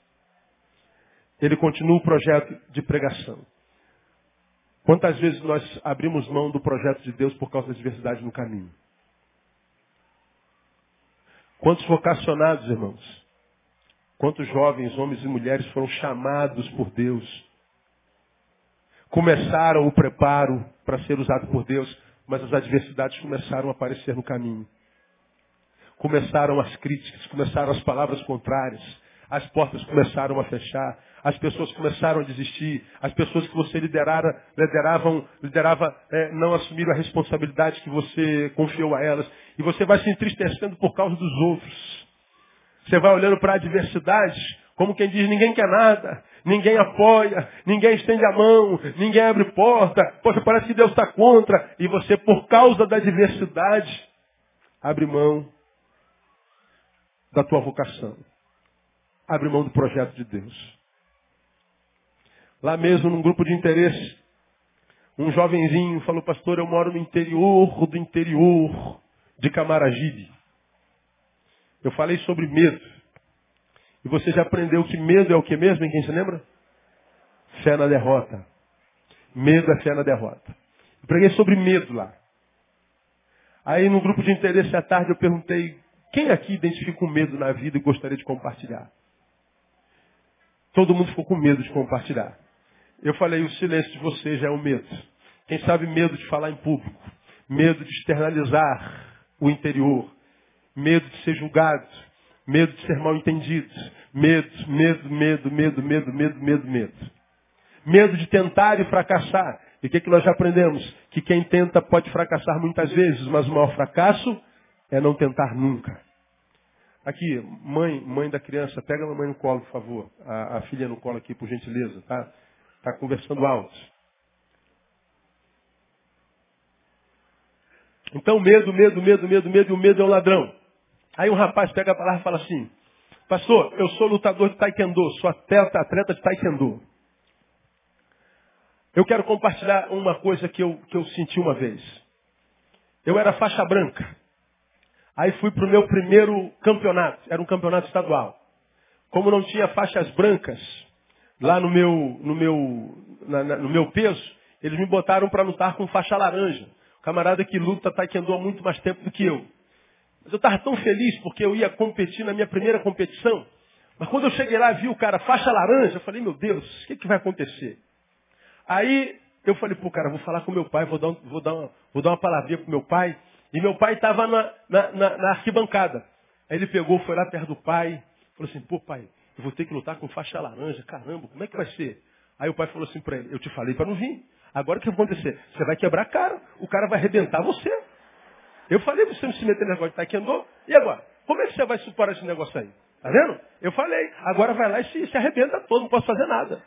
Ele continua o projeto de pregação. Quantas vezes nós abrimos mão do projeto de Deus por causa da diversidade no caminho? Quantos vocacionados, irmãos? Quantos jovens, homens e mulheres foram chamados por Deus? Começaram o preparo para ser usado por Deus, mas as adversidades começaram a aparecer no caminho. Começaram as críticas, começaram as palavras contrárias, as portas começaram a fechar, as pessoas começaram a desistir, as pessoas que você liderara, lideravam, liderava é, não assumiram a responsabilidade que você confiou a elas, e você vai se entristecendo por causa dos outros. Você vai olhando para a adversidade, como quem diz, ninguém quer nada, ninguém apoia, ninguém estende a mão, ninguém abre porta, poxa, parece que Deus está contra, e você, por causa da adversidade, abre mão da tua vocação. Abre mão do projeto de Deus. Lá mesmo, num grupo de interesse, um jovenzinho falou, pastor, eu moro no interior do interior de Camaragibe. Eu falei sobre medo. E você já aprendeu que medo é o que mesmo, em quem se lembra? Fé na derrota. Medo é fé na derrota. Eu preguei sobre medo lá. Aí no grupo de interesse à tarde eu perguntei, quem aqui identifica o medo na vida e gostaria de compartilhar? Todo mundo ficou com medo de compartilhar. Eu falei, o silêncio de vocês é o medo. Quem sabe medo de falar em público, medo de externalizar o interior, medo de ser julgado, medo de ser mal entendido, medo, medo, medo, medo, medo, medo, medo, medo. Medo de tentar e fracassar. E o que, que nós já aprendemos? Que quem tenta pode fracassar muitas vezes, mas o maior fracasso é não tentar nunca. Aqui, mãe, mãe da criança, pega a mamãe no colo, por favor. A, a filha no colo aqui, por gentileza, tá? Tá conversando alto. Então, medo, medo, medo, medo, medo, e o medo é um ladrão. Aí um rapaz pega a palavra e fala assim, pastor, eu sou lutador de taekwondo, sou atleta, atleta de taekwondo. Eu quero compartilhar uma coisa que eu, que eu senti uma vez. Eu era faixa branca. Aí fui para o meu primeiro campeonato, era um campeonato estadual. Como não tinha faixas brancas lá no meu, no meu, na, na, no meu peso, eles me botaram para lutar com faixa laranja. Camarada que luta taekwondo há muito mais tempo do que eu. Mas eu estava tão feliz porque eu ia competir na minha primeira competição. Mas quando eu cheguei lá vi o cara faixa laranja, eu falei, meu Deus, o que, que vai acontecer? Aí eu falei, pô, cara, vou falar com meu pai, vou dar, um, vou dar, uma, vou dar uma palavrinha com meu pai. E meu pai estava na, na, na, na, arquibancada. Aí ele pegou, foi lá perto do pai, falou assim, pô pai, eu vou ter que lutar com faixa laranja, caramba, como é que vai ser? Aí o pai falou assim para ele, eu te falei para não vir. Agora o que vai acontecer? Você vai quebrar a cara, o cara vai arrebentar você. Eu falei para você não se meter no negócio de taekwondo, e agora? Como é que você vai superar esse negócio aí? Tá vendo? Eu falei, agora vai lá e se, se arrebenta todo, não posso fazer nada.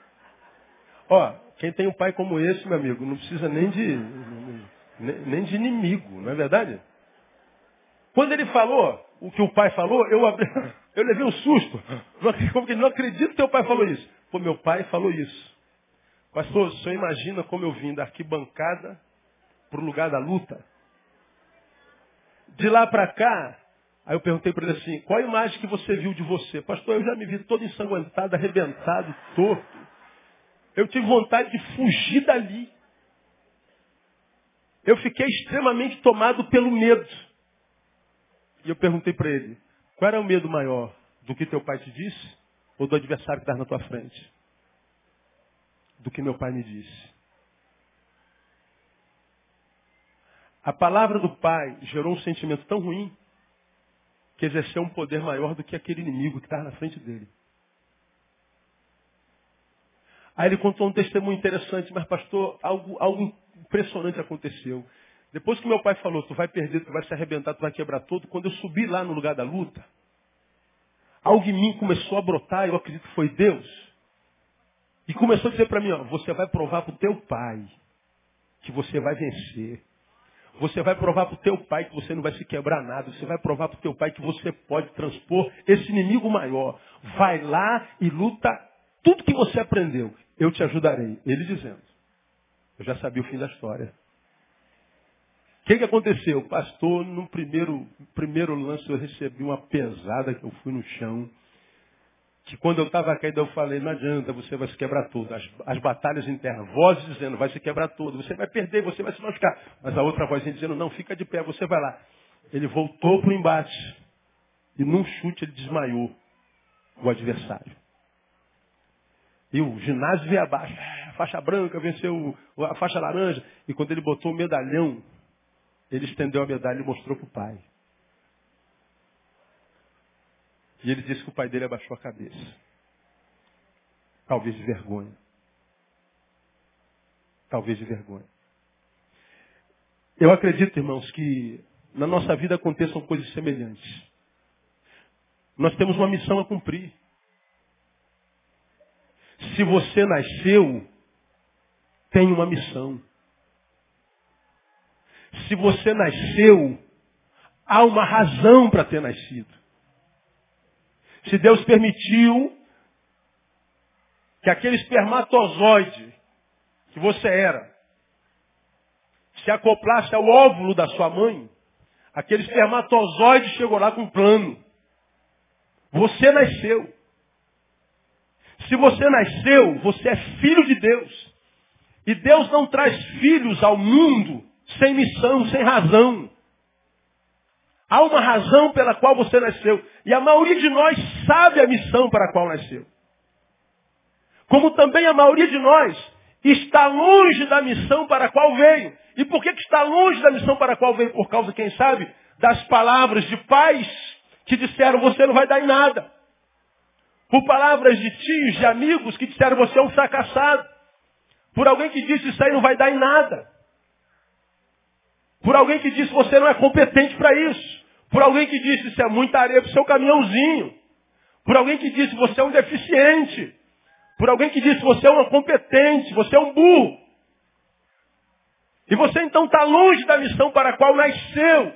Ó, quem tem um pai como esse, meu amigo, não precisa nem de nem de inimigo, não é verdade? Quando ele falou o que o pai falou, eu, abri, eu levei um susto. Como que não acredito que teu pai falou isso. Pô, meu pai falou isso. Pastor, o senhor imagina como eu vim da arquibancada para o lugar da luta? De lá para cá, Aí eu perguntei para ele assim, qual a imagem que você viu de você? Pastor, eu já me vi todo ensanguentado, arrebentado, torto. Eu tive vontade de fugir dali. Eu fiquei extremamente tomado pelo medo. E eu perguntei para ele, qual era o medo maior? Do que teu pai te disse? Ou do adversário que está na tua frente? Do que meu pai me disse. A palavra do pai gerou um sentimento tão ruim que exerceu um poder maior do que aquele inimigo que estava na frente dele. Aí ele contou um testemunho interessante, mas pastor, algo, algo impressionante aconteceu. Depois que meu pai falou, tu vai perder, tu vai se arrebentar, tu vai quebrar tudo, quando eu subi lá no lugar da luta, algo em mim começou a brotar, eu acredito que foi Deus. E começou a dizer para mim, ó, você vai provar para o teu pai que você vai vencer. Você vai provar para o teu pai que você não vai se quebrar nada. Você vai provar para o teu pai que você pode transpor esse inimigo maior. Vai lá e luta tudo que você aprendeu. Eu te ajudarei. Ele dizendo. Eu já sabia o fim da história. O que, que aconteceu? Pastor, no primeiro, primeiro lance eu recebi uma pesada que eu fui no chão que quando eu estava caído eu falei, não adianta, você vai se quebrar tudo. As, as, batalhas internas, vozes dizendo, vai se quebrar tudo, você vai perder, você vai se machucar. Mas a outra voz dizendo, não, fica de pé, você vai lá. Ele voltou para o embate. E num chute ele desmaiou o adversário. E o ginásio veio abaixo. A faixa branca venceu a faixa laranja. E quando ele botou o medalhão, ele estendeu a medalha e mostrou para o pai. E ele disse que o pai dele abaixou a cabeça. Talvez de vergonha. Talvez de vergonha. Eu acredito, irmãos, que na nossa vida aconteçam coisas semelhantes. Nós temos uma missão a cumprir. Se você nasceu, tem uma missão. Se você nasceu, há uma razão para ter nascido. Se Deus permitiu que aquele espermatozoide que você era se acoplasse ao óvulo da sua mãe, aquele espermatozoide chegou lá com um plano. Você nasceu. Se você nasceu, você é filho de Deus. E Deus não traz filhos ao mundo sem missão, sem razão. Há uma razão pela qual você nasceu. E a maioria de nós sabe a missão para a qual nasceu. Como também a maioria de nós está longe da missão para a qual veio. E por que, está longe da missão para a qual veio? Por causa, quem sabe, das palavras de pais que disseram você não vai dar em nada. Por palavras de tios, de amigos que disseram você é um fracassado. Por alguém que disse isso aí não vai dar em nada. Por alguém que disse você não é competente para isso. Por alguém que disse isso é muita areia para o seu caminhãozinho. Por alguém que disse você é um deficiente. Por alguém que disse você é um incompetente, você é um burro. E você então está longe da missão para a qual nasceu.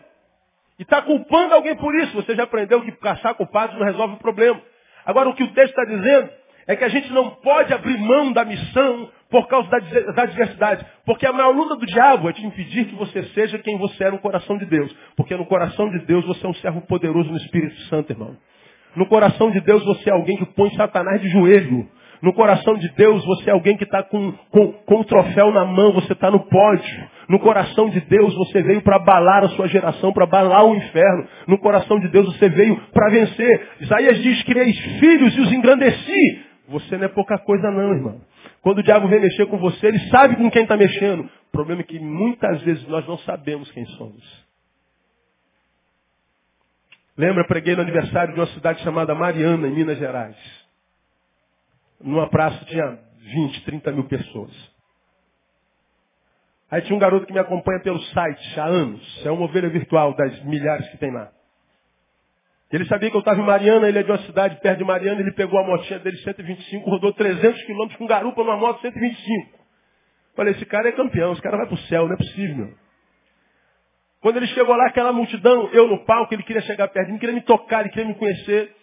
E está culpando alguém por isso. Você já aprendeu que caçar culpados não resolve o problema. Agora o que o texto está dizendo é que a gente não pode abrir mão da missão por causa da, da diversidade. Porque a maior luta do diabo é te impedir que você seja quem você é no coração de Deus. Porque no coração de Deus você é um servo poderoso no Espírito Santo, irmão. No coração de Deus você é alguém que põe Satanás de joelho. No coração de Deus você é alguém que está com, com, com troféu na mão, você está no pódio. No coração de Deus você veio para abalar a sua geração, para abalar o inferno. No coração de Deus você veio para vencer. Isaías diz, criei filhos e os engrandeci. Você não é pouca coisa não, irmão. Quando o diabo vem mexer com você, ele sabe com quem está mexendo. O problema é que muitas vezes nós não sabemos quem somos. Lembra, preguei no aniversário de uma cidade chamada Mariana, em Minas Gerais. Numa praça tinha 20, 30 mil pessoas. Aí tinha um garoto que me acompanha pelo site há anos. É uma ovelha virtual das milhares que tem lá. Ele sabia que eu estava em Mariana, ele é de uma cidade perto de Mariana, ele pegou a motinha dele 125, rodou 300 quilômetros com garupa numa moto 125. Falei, esse cara é campeão, esse cara vai para o céu, não é possível. Meu. Quando ele chegou lá, aquela multidão, eu no palco, ele queria chegar perto de mim, queria me tocar, ele queria me conhecer.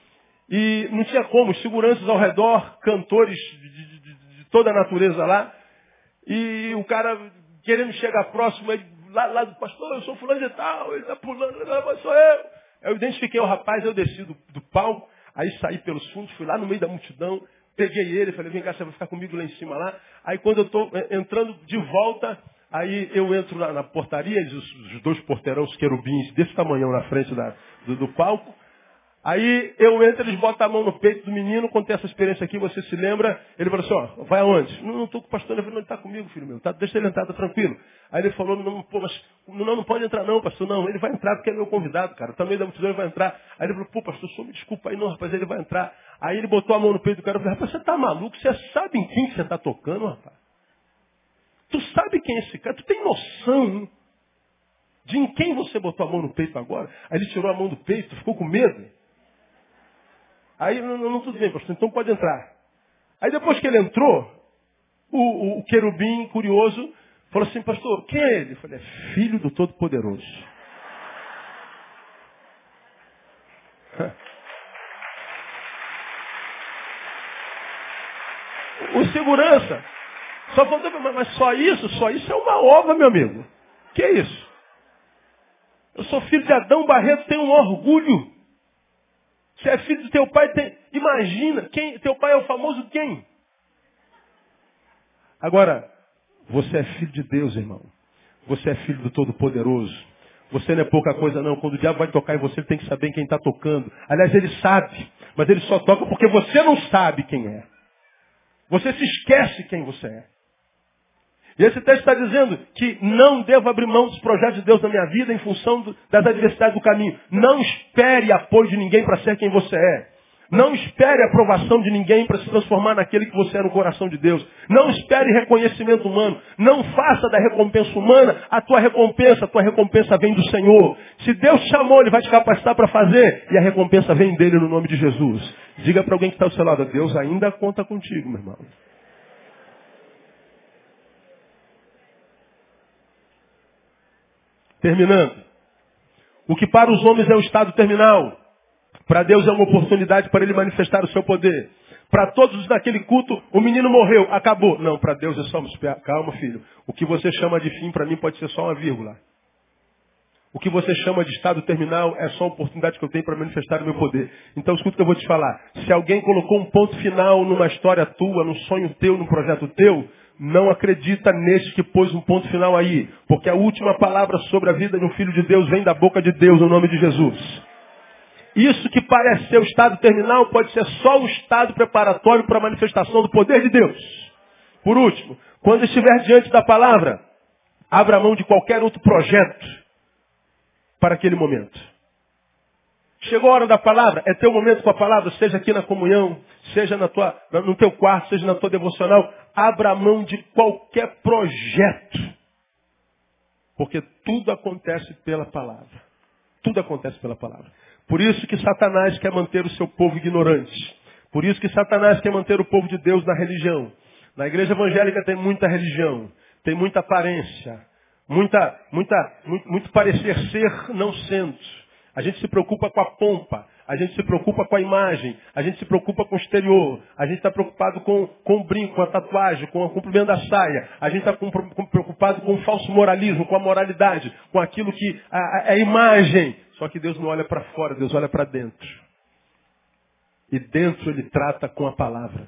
E não tinha como, seguranças ao redor, cantores de, de, de, de toda a natureza lá. E o cara querendo chegar próximo, ele, lá, lá do pastor, eu sou fulano de tal, ele está pulando, sou eu. Eu identifiquei o rapaz, eu desci do, do palco, aí saí pelos fundos, fui lá no meio da multidão, peguei ele, falei, vem cá, você vai ficar comigo lá em cima lá. Aí quando eu estou eh, entrando de volta, aí eu entro na, na portaria, os, os, dois porteirão, os querubins desse tamanhão na frente da, do, do palco, Aí eu entro, eles botam a mão no peito do menino, contei essa experiência aqui, você se lembra? Ele falou assim, ó, vai aonde? Não, estou com o pastor, ele falou, não, está comigo, filho meu, tá, deixa ele entrar, tá tranquilo. Aí ele falou, não, pô, mas não, não pode entrar não, pastor, não, ele vai entrar porque é meu convidado, cara, também da multidão ele vai entrar. Aí ele falou, pô, pastor, só me desculpa aí, não, rapaz, ele vai entrar. Aí ele botou a mão no peito do cara e falou, rapaz, você tá maluco? Você sabe em quem você está tocando, rapaz? Tu sabe quem é esse cara? Tu tem noção de em quem você botou a mão no peito agora? Aí ele tirou a mão do peito, ficou com medo. Aí, não, não, tudo bem, pastor, então pode entrar. Aí depois que ele entrou, o, o, querubim curioso falou assim, pastor, quem é ele? Eu falei, é filho do Todo-Poderoso. O segurança só falou, mas só isso, só isso é uma ova, meu amigo. Que é isso? Eu sou filho de Adão Barreto, tenho um orgulho. Você é filho do teu pai, tem... imagina, quem, teu pai é o famoso quem? Agora, você é filho de Deus, irmão. Você é filho do Todo-Poderoso. Você não é pouca coisa, não. Quando o diabo vai tocar em você, ele tem que saber quem está tocando. Aliás, ele sabe, mas ele só toca porque você não sabe quem é. Você se esquece quem você é. E esse texto está dizendo que não devo abrir mão dos projetos de Deus na minha vida em função do, das adversidades do caminho. Não espere apoio de ninguém para ser quem você é. Não espere aprovação de ninguém para se transformar naquele que você é no coração de Deus. Não espere reconhecimento humano. Não faça da recompensa humana a tua recompensa. A tua recompensa vem do Senhor. Se Deus te chamou, Ele vai te capacitar para fazer. E a recompensa vem dele no nome de Jesus. Diga para alguém que está ao seu lado, Deus ainda conta contigo, meu irmão. Terminando. O que para os homens é o estado terminal, para Deus é uma oportunidade para ele manifestar o seu poder. Para todos naquele culto, o menino morreu, acabou. Não, para Deus é só calma, filho. O que você chama de fim para mim pode ser só uma vírgula. O que você chama de estado terminal é só a oportunidade que eu tenho para manifestar o meu poder. Então escuta o que eu vou te falar. Se alguém colocou um ponto final numa história tua, num sonho teu, num projeto teu, não acredita neste que pôs um ponto final aí. Porque a última palavra sobre a vida de um filho de Deus vem da boca de Deus, no nome de Jesus. Isso que parece ser o estado terminal pode ser só o estado preparatório para a manifestação do poder de Deus. Por último, quando estiver diante da palavra, abra mão de qualquer outro projeto para aquele momento. Chegou a hora da palavra, é teu momento com a palavra, seja aqui na comunhão, seja na tua, no teu quarto, seja na tua devocional, abra mão de qualquer projeto. Porque tudo acontece pela palavra. Tudo acontece pela palavra. Por isso que Satanás quer manter o seu povo ignorante. Por isso que Satanás quer manter o povo de Deus na religião. Na igreja evangélica tem muita religião, tem muita aparência, muita, muita, muito, muito parecer ser não sendo. A gente se preocupa com a pompa, a gente se preocupa com a imagem, a gente se preocupa com o exterior, a gente está preocupado com, com o brinco, com a tatuagem, com o comprimento da saia, a gente está preocupado com o falso moralismo, com a moralidade, com aquilo que é imagem. Só que Deus não olha para fora, Deus olha para dentro. E dentro ele trata com a palavra.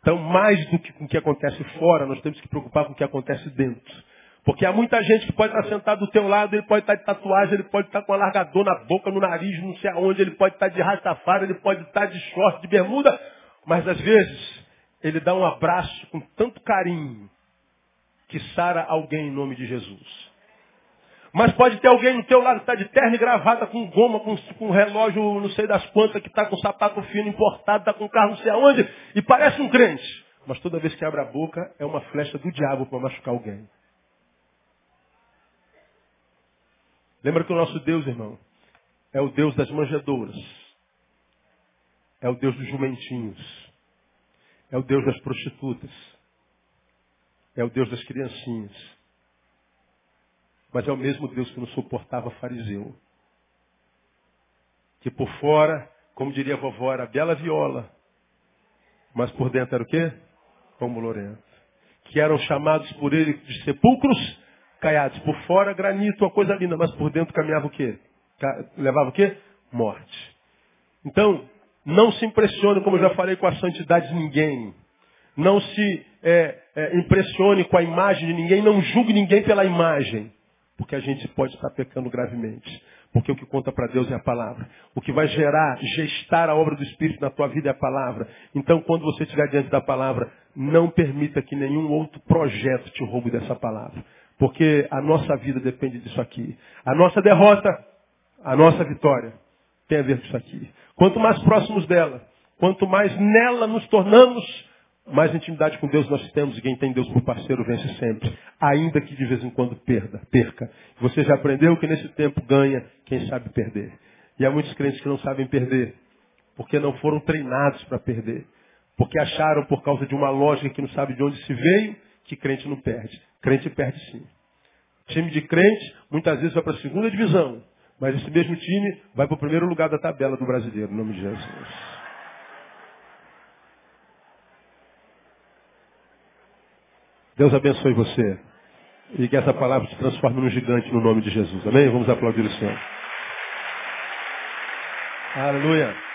Então, mais do que com o que acontece fora, nós temos que preocupar com o que acontece dentro. Porque há muita gente que pode estar sentado do teu lado, ele pode estar de tatuagem, ele pode estar com alargador na boca, no nariz, não sei aonde, ele pode estar de rastafari, ele pode estar de short, de bermuda, mas às vezes ele dá um abraço com tanto carinho que sara alguém em nome de Jesus. Mas pode ter alguém no teu lado que está de terno e gravata, com goma, com, com relógio não sei das quantas, que está com sapato fino importado, está com carro não sei aonde, e parece um crente. Mas toda vez que abre a boca é uma flecha do diabo para machucar alguém. Lembra que o nosso Deus, irmão, é o Deus das manjedouras. É o Deus dos jumentinhos. É o Deus das prostitutas. É o Deus das criancinhas. Mas é o mesmo Deus que não suportava fariseu. Que por fora, como diria a vovó, era bela viola. Mas por dentro era o quê? Como Lorento. Que eram chamados por ele de sepulcros caiados. Por fora, granito, uma coisa linda, mas por dentro caminhava o quê? levava o quê? Morte. Então, não se impressione, como eu já falei, com a santidade de ninguém. Não se é, é, impressione com a imagem de ninguém. Não julgue ninguém pela imagem. Porque a gente pode estar pecando gravemente. Porque o que conta para Deus é a palavra. O que vai gerar, gestar a obra do Espírito na tua vida é a palavra. Então, quando você estiver diante da palavra, não permita que nenhum outro projeto te roube dessa palavra. Porque a nossa vida depende disso aqui. A nossa derrota, a nossa vitória tem a ver com isso aqui. Quanto mais próximos dela, quanto mais nela nos tornamos, mais intimidade com Deus nós temos e quem tem Deus por parceiro vence sempre. Ainda que de vez em quando perda, perca. Você já aprendeu que nesse tempo ganha quem sabe perder. E há muitos crentes que não sabem perder, porque não foram treinados para perder. Porque acharam por causa de uma lógica que não sabe de onde se veio, que crente não perde. Crente perde sim. Time de crente muitas vezes vai para a segunda divisão, mas esse mesmo time vai para o primeiro lugar da tabela do brasileiro, em nome de Jesus. Deus abençoe você. E que essa palavra se transforme num gigante no nome de Jesus. Amém? Vamos aplaudir o Senhor. Aleluia.